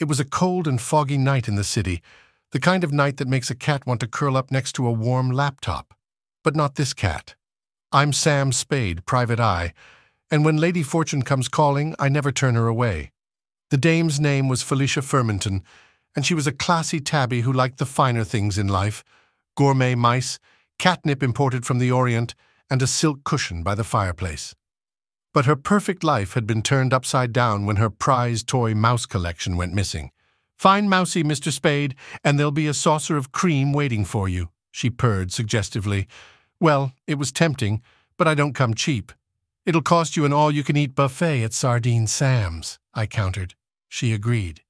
It was a cold and foggy night in the city, the kind of night that makes a cat want to curl up next to a warm laptop. But not this cat. I'm Sam Spade, private eye, and when Lady Fortune comes calling, I never turn her away. The dame's name was Felicia Firminton, and she was a classy tabby who liked the finer things in life gourmet mice, catnip imported from the Orient, and a silk cushion by the fireplace. But her perfect life had been turned upside down when her prize toy mouse collection went missing. Find Mousie, Mr. Spade, and there'll be a saucer of cream waiting for you, she purred suggestively. Well, it was tempting, but I don't come cheap. It'll cost you an all-you-can-eat buffet at Sardine Sam's, I countered. She agreed.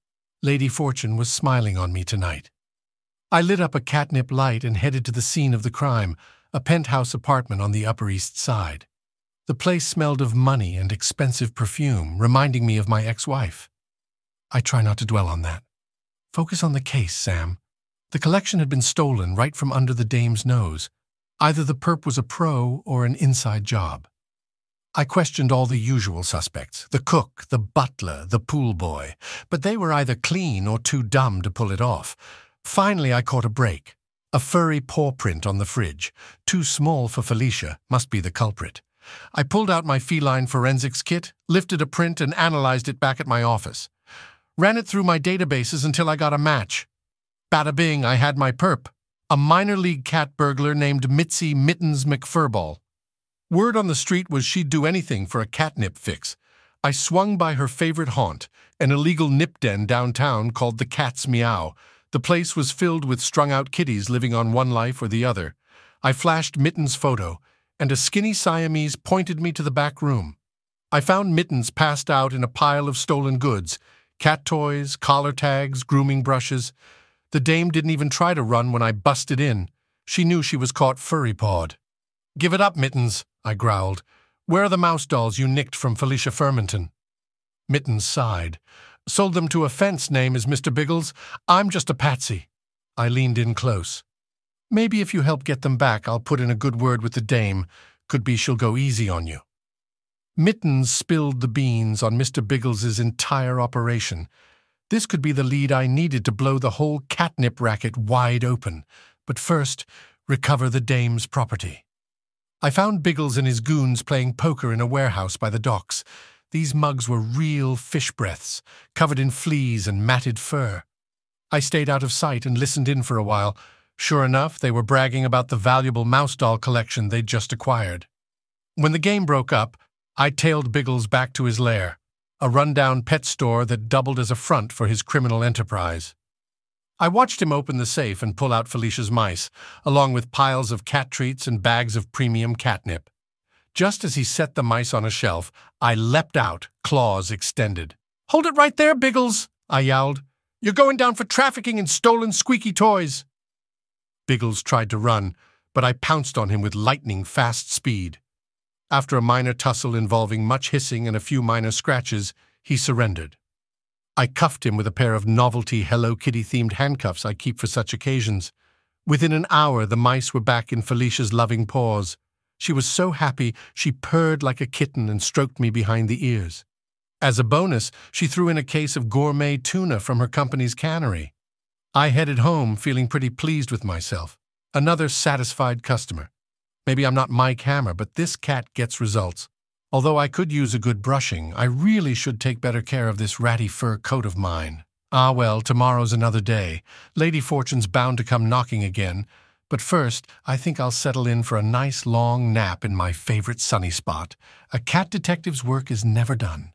Lady Fortune was smiling on me tonight. I lit up a catnip light and headed to the scene of the crime, a penthouse apartment on the Upper East Side. The place smelled of money and expensive perfume, reminding me of my ex-wife. I try not to dwell on that. Focus on the case, Sam. The collection had been stolen right from under the dame's nose. Either the perp was a pro or an inside job. I questioned all the usual suspects, the cook, the butler, the pool boy, but they were either clean or too dumb to pull it off. Finally, I caught a break. A furry paw print on the fridge, too small for Felicia, must be the culprit. I pulled out my feline forensics kit, lifted a print, and analyzed it back at my office. Ran it through my databases until I got a match. Bada bing, I had my perp, a minor league cat burglar named Mitzi Mittens McFurball. Word on the street was she'd do anything for a catnip fix. I swung by her favorite haunt, an illegal nip den downtown called the Cat's Meow, the place was filled with strung-out kitties living on one life or the other. I flashed Mittens' photo, and a skinny Siamese pointed me to the back room. I found Mittens passed out in a pile of stolen goods, cat toys, collar tags, grooming brushes. The dame didn't even try to run when I busted in. She knew she was caught furry-pawed. Give it up, Mittens, I growled. Where are the mouse dolls you nicked from Felicia Firminton? Mittens sighed. Sold them to a fence name as Mr. Biggles. I'm just a patsy. I leaned in close. Maybe if you help get them back, I'll put in a good word with the dame. Could be she'll go easy on you. Mittens spilled the beans on Mr. Biggles's entire operation. This could be the lead I needed to blow the whole catnip racket wide open. But first, recover the dame's property. I found Biggles and his goons playing poker in a warehouse by the docks. These mugs were real fish breaths, covered in fleas and matted fur. I stayed out of sight and listened in for a while. Sure enough, they were bragging about the valuable mouse doll collection they'd just acquired. When the game broke up, I tailed Biggles back to his lair, a rundown pet store that doubled as a front for his criminal enterprise. I watched him open the safe and pull out Felicia's mice, along with piles of cat treats and bags of premium catnip. Just as he set the mice on a shelf, I leapt out, claws extended. Hold it right there, Biggles, I yowled. You're going down for trafficking in stolen squeaky toys. Biggles tried to run, but I pounced on him with lightning fast speed. After a minor tussle involving much hissing and a few minor scratches, he surrendered. I cuffed him with a pair of novelty Hello Kitty-themed handcuffs I keep for such occasions. Within an hour, the mice were back in Felicia's loving paws. She was so happy she purred like a kitten and stroked me behind the ears. As a bonus, she threw in a case of gourmet tuna from her company's cannery. I headed home feeling pretty pleased with myself. Another satisfied customer. Maybe I'm not Mike Hammer, but this cat gets results. Although I could use a good brushing, I really should take better care of this ratty fur coat of mine. Ah well, tomorrow's another day. Lady Fortune's bound to come knocking again, but first, I think I'll settle in for a nice long nap in my favorite sunny spot. A cat detective's work is never done.